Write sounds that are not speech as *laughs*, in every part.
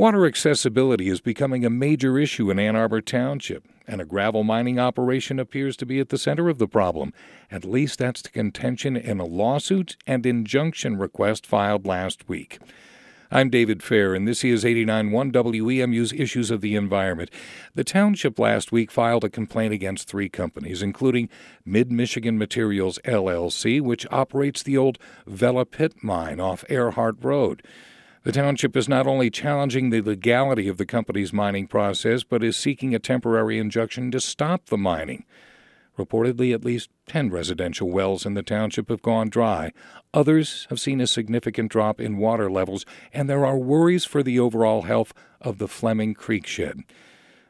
Water accessibility is becoming a major issue in Ann Arbor Township, and a gravel mining operation appears to be at the center of the problem. At least that's the contention in a lawsuit and injunction request filed last week. I'm David Fair, and this is 89.1 WEMU's Issues of the Environment. The township last week filed a complaint against three companies, including Mid Michigan Materials LLC, which operates the old Vela Pit mine off Earhart Road. The township is not only challenging the legality of the company's mining process, but is seeking a temporary injunction to stop the mining. Reportedly, at least 10 residential wells in the township have gone dry. Others have seen a significant drop in water levels, and there are worries for the overall health of the Fleming Creek shed.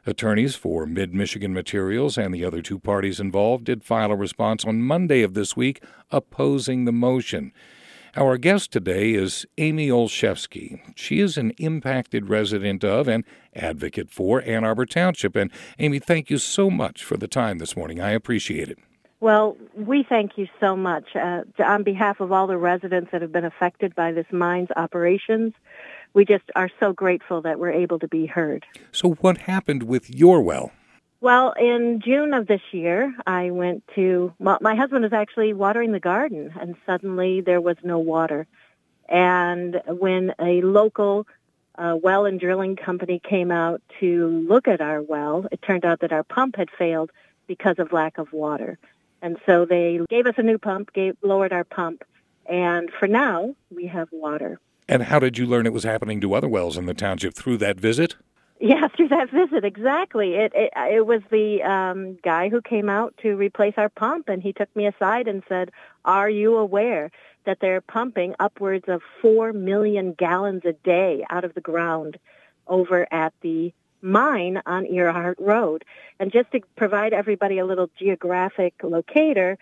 Attorneys for Mid Michigan Materials and the other two parties involved did file a response on Monday of this week opposing the motion. Our guest today is Amy Olszewski. She is an impacted resident of and advocate for Ann Arbor Township. And Amy, thank you so much for the time this morning. I appreciate it. Well, we thank you so much. Uh, on behalf of all the residents that have been affected by this mine's operations, we just are so grateful that we're able to be heard. So, what happened with your well? Well, in June of this year, I went to, well, my husband was actually watering the garden and suddenly there was no water. And when a local uh, well and drilling company came out to look at our well, it turned out that our pump had failed because of lack of water. And so they gave us a new pump, gave, lowered our pump, and for now, we have water. And how did you learn it was happening to other wells in the township through that visit? *laughs* Yeah, through that visit, exactly. It it, it was the um, guy who came out to replace our pump, and he took me aside and said, "Are you aware that they're pumping upwards of four million gallons a day out of the ground over at the mine on Earhart Road?" And just to provide everybody a little geographic locator,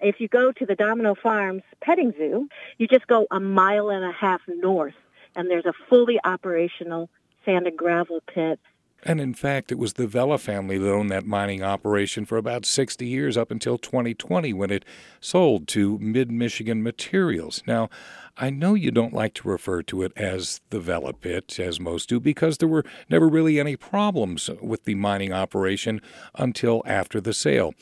if you go to the Domino Farms petting zoo, you just go a mile and a half north, and there's a fully operational sand and gravel pit. And in fact, it was the Vela family that owned that mining operation for about 60 years up until 2020 when it sold to Mid Michigan Materials. Now, I know you don't like to refer to it as the Vela pit, as most do, because there were never really any problems with the mining operation until after the sale.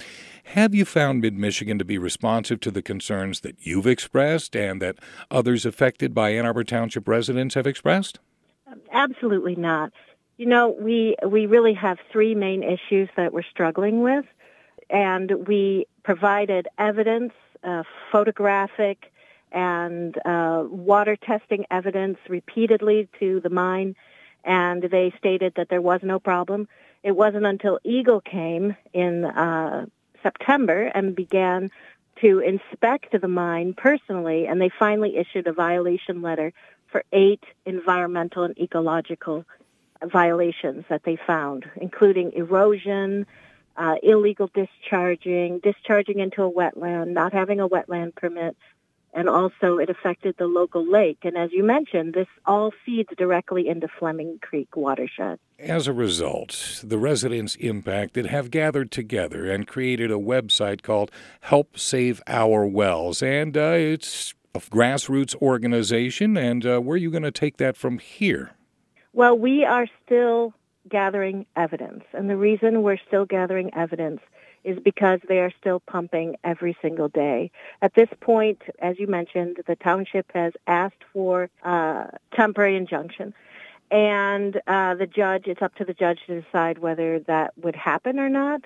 Have you found Mid Michigan to be responsive to the concerns that you've expressed and that others affected by Ann Arbor Township residents have expressed? Absolutely not. You know, we we really have three main issues that we're struggling with, and we provided evidence, uh, photographic and uh, water testing evidence repeatedly to the mine, and they stated that there was no problem. It wasn't until EGLE came in uh, September and began to inspect the mine personally, and they finally issued a violation letter for eight environmental and ecological violations that they found, including erosion, uh, illegal discharging, discharging into a wetland, not having a wetland permit, and also it affected the local lake. And as you mentioned, this all feeds directly into Fleming Creek watershed. As a result, the residents impacted have gathered together and created a website called Help Save Our Wells, and uh, it's grassroots organization, and uh, where are you going to take that from here? Well, we are still gathering evidence, and the reason we're still gathering evidence is because they are still pumping every single day. At this point, as you mentioned, the township has asked for a uh, temporary injunction. And uh, the judge, it's up to the judge to decide whether that would happen or not.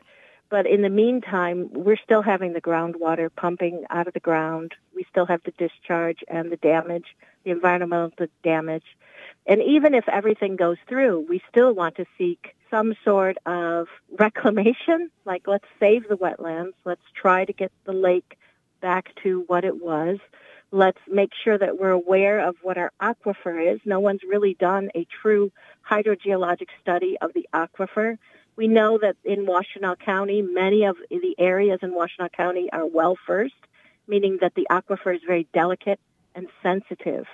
But in the meantime, we're still having the groundwater pumping out of the ground. We still have the discharge and the damage, the environmental damage. And even if everything goes through, we still want to seek some sort of *laughs* reclamation, like let's save the wetlands, let's try to get the lake back to what it was. Let's make sure that we're aware of what our aquifer is. No one's really done a true hydrogeologic study of the aquifer. We know that in Washtenaw County, many of the areas in Washtenaw County are well first, meaning that the aquifer is very delicate and sensitive.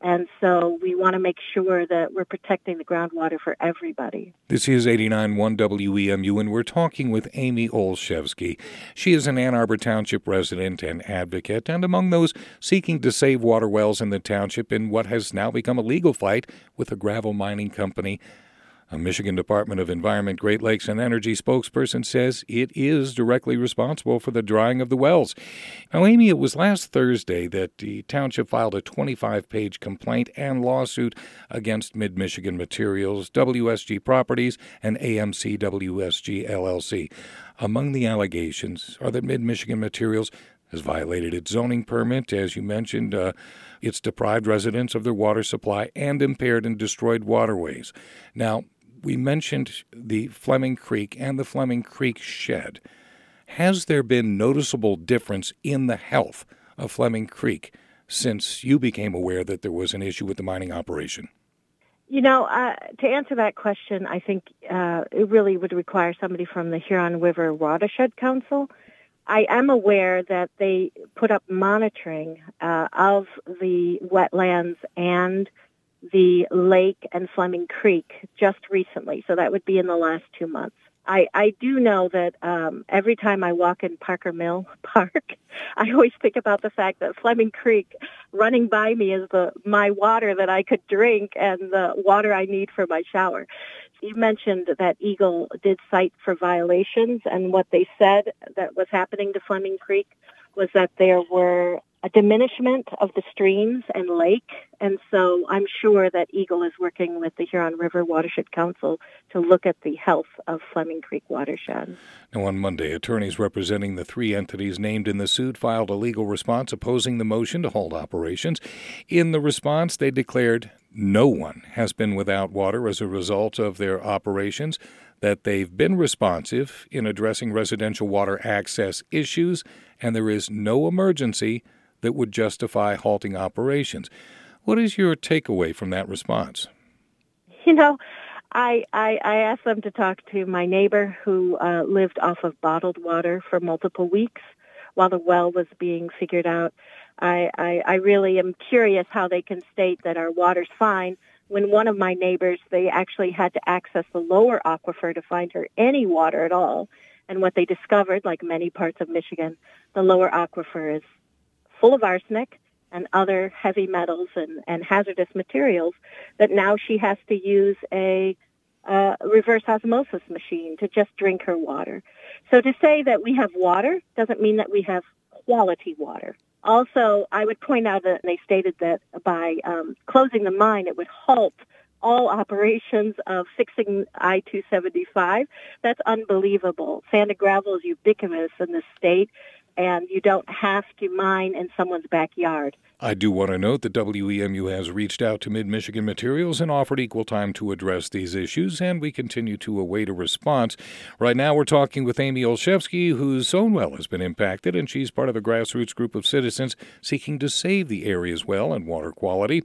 And so we want to make sure that we're protecting the groundwater for everybody. This is 89.1 WEMU, and we're talking with Amy Olszewski. She is an Ann Arbor Township resident and advocate, and among those seeking to save water wells in the township in what has now become a legal fight with a gravel mining company a Michigan Department of Environment, Great Lakes, and Energy spokesperson says it is directly responsible for the drying of the wells. Now, Amy, it was last Thursday that the township filed a 25 page complaint and lawsuit against Mid Michigan Materials, WSG Properties, and AMC WSG LLC. Among the allegations are that Mid Michigan Materials has violated its zoning permit, as you mentioned. Uh, it's deprived residents of their water supply and impaired and destroyed waterways. Now, we mentioned the Fleming Creek and the Fleming Creek shed. Has there been noticeable difference in the health of Fleming Creek since you became aware that there was an issue with the mining operation? You know, uh, to answer that question, I think uh, it really would require somebody from the Huron River Watershed Council. I am aware that they put up monitoring uh, of the wetlands and the lake and Fleming Creek just recently, so that would be in the last two months. I, I do know that um, every time I walk in Parker Mill *laughs* Park, I always think about the fact that Fleming Creek running by me is the my water that I could drink and the water I need for my shower. You mentioned that EGLE did cite for violations, and what they said that was happening to Fleming Creek was that there were a diminishment of the streams and lake. And so I'm sure that EGLE is working with the Huron River Watershed Council to look at the health of Fleming Creek watershed. Now, on Monday, attorneys representing the three entities named in the suit filed a legal response opposing the motion to halt operations. In the response, they declared no one has been without water as a result of their operations, that they've been responsive in addressing residential water access issues, and there is no emergency that would justify halting operations. What is your takeaway from that response? You know, I, I, I asked them to talk to my neighbor who uh, lived off of bottled water for multiple weeks while the well was being figured out. I, I, I really am curious how they can state that our water's fine when one of my neighbors, they actually had to access the lower aquifer to find her any water at all. And what they discovered, like many parts of Michigan, the lower aquifer is full of arsenic and other heavy metals and, and hazardous materials that now she has to use a uh, reverse osmosis machine to just drink her water. So to say that we have water doesn't mean that we have quality water. Also, I would point out that they stated that by um, closing the mine, it would halt all operations of fixing I-275. That's unbelievable. Sand and gravel is ubiquitous in the state, and you don't have to mine in someone's backyard. I do want to note that WEMU has reached out to Mid Michigan Materials and offered equal time to address these issues, and we continue to await a response. Right now, we're talking with Amy Olszewski, whose own well has been impacted, and she's part of a grassroots group of citizens seeking to save the area's well and water quality.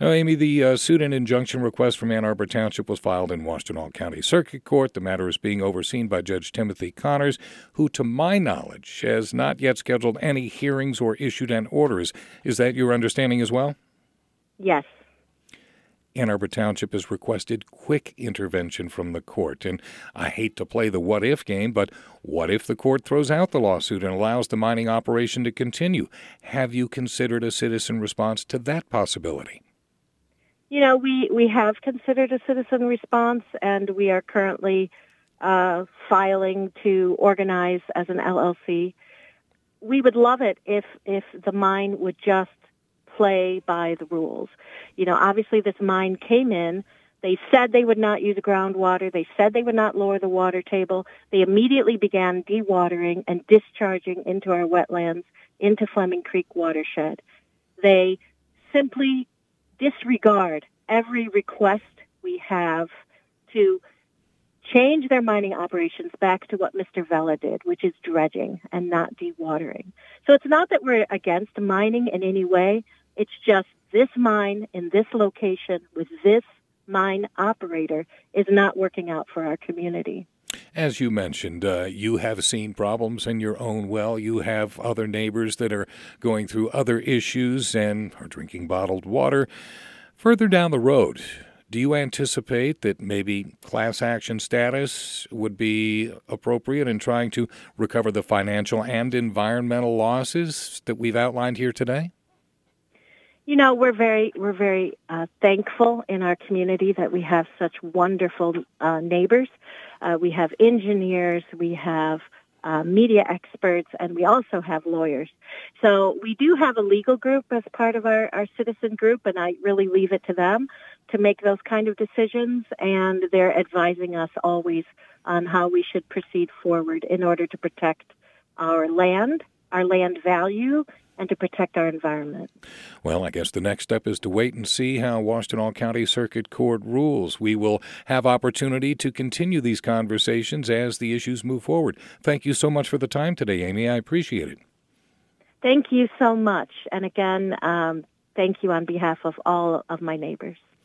Now, Amy, the uh, suit and injunction request from Ann Arbor Township was filed in Washtenaw County Circuit Court. The matter is being overseen by Judge Timothy Connors, who, to my knowledge, has not yet scheduled any hearings or issued an orders. Is that that your understanding as well? Yes. Ann Arbor Township has requested quick intervention from the court. And I hate to play the what if game, but what if the court throws out the lawsuit and allows the mining operation to continue? Have you considered a citizen response to that possibility? You know, we, we have considered a citizen response, and we are currently uh, filing to organize as an LLC. We would love it if, if the mine would just play by the rules. You know, obviously this mine came in. They said they would not use groundwater. They said they would not lower the water table. They immediately began dewatering and discharging into our wetlands, into Fleming Creek watershed. They simply disregard every request we have to change their mining operations back to what Mr. Vela did, which is dredging and not dewatering. So it's not that we're against mining in any way. It's just this mine in this location with this mine operator is not working out for our community. As you mentioned, uh, you have seen problems in your own well. You have other neighbors that are going through other issues and are drinking bottled water. Further down the road, do you anticipate that maybe class action status would be appropriate in trying to recover the financial and environmental losses that we've outlined here today? You know, we're very we're very uh, thankful in our community that we have such wonderful uh, neighbors. Uh, we have engineers, we have uh, media experts, and we also have lawyers. So we do have a legal group as part of our, our citizen group, and I really leave it to them to make those kind of decisions, and they're advising us always on how we should proceed forward in order to protect our land, our land value, and to protect our environment. Well, I guess the next step is to wait and see how Washtenaw County Circuit Court rules. We will have opportunity to continue these conversations as the issues move forward. Thank you so much for the time today, Amy. I appreciate it. Thank you so much. And again, um, thank you on behalf of all of my neighbors.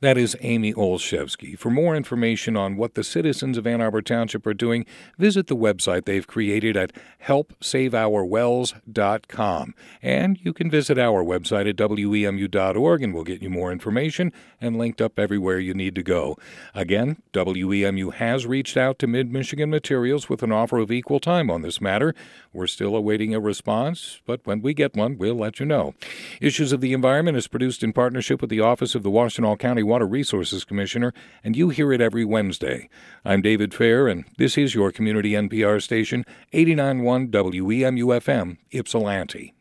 That is Amy Olszewski. For more information on what the citizens of Ann Arbor Township are doing, visit the website they've created at helpsaveourwells.com. And you can visit our website at wemu.org and we'll get you more information and linked up everywhere you need to go. Again, WEMU has reached out to Mid Michigan Materials with an offer of equal time on this matter. We're still awaiting a response, but when we get one, we'll let you know. Issues of the Environment is produced in partnership with the Office of the Washtenaw County Water Resources Commissioner, and you hear it every Wednesday. I'm David Fair, and this is your community NPR station, 891 WEMU FM, Ypsilanti.